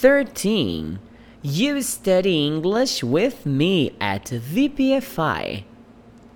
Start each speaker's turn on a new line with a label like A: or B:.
A: 13. You study English with me at VPFI.